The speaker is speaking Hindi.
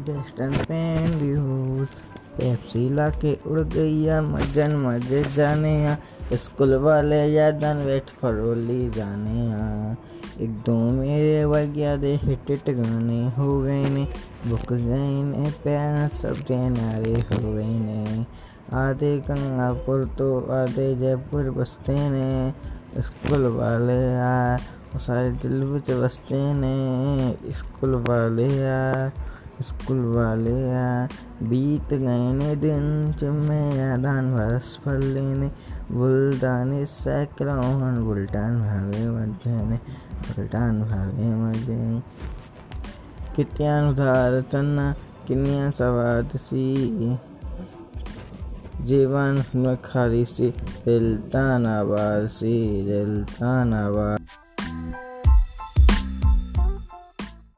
डिस्टेंस पेन व्यूज़ पेप्सी ला के उड़ गैया मजन मज़े जाने या स्कूल वाले यादन वेट फरोली जाने या एक दो मेरे वर्गिया दे हिट हिट गाने हो गए ने। बुक गए ने प्यार सब नारे हो गए ने। आधे गंगापुर तो आधे जयपुर बसते ने। स्कूल वाले आ सारे दिल बच बसते ने। स्कूल वाले आ स्कूल वाले आ बीत गए ने दिन चुमे यादान बस फले ने बुलदाने सैकड़ों बुलटान भावे मज़े ने। बुलटान भावे मज़े कित्यान उधार, चन्ना किनिया सवाद सी। जीवन में खारी सी दिलतान आवाज़ सी दिलतान आवाज़।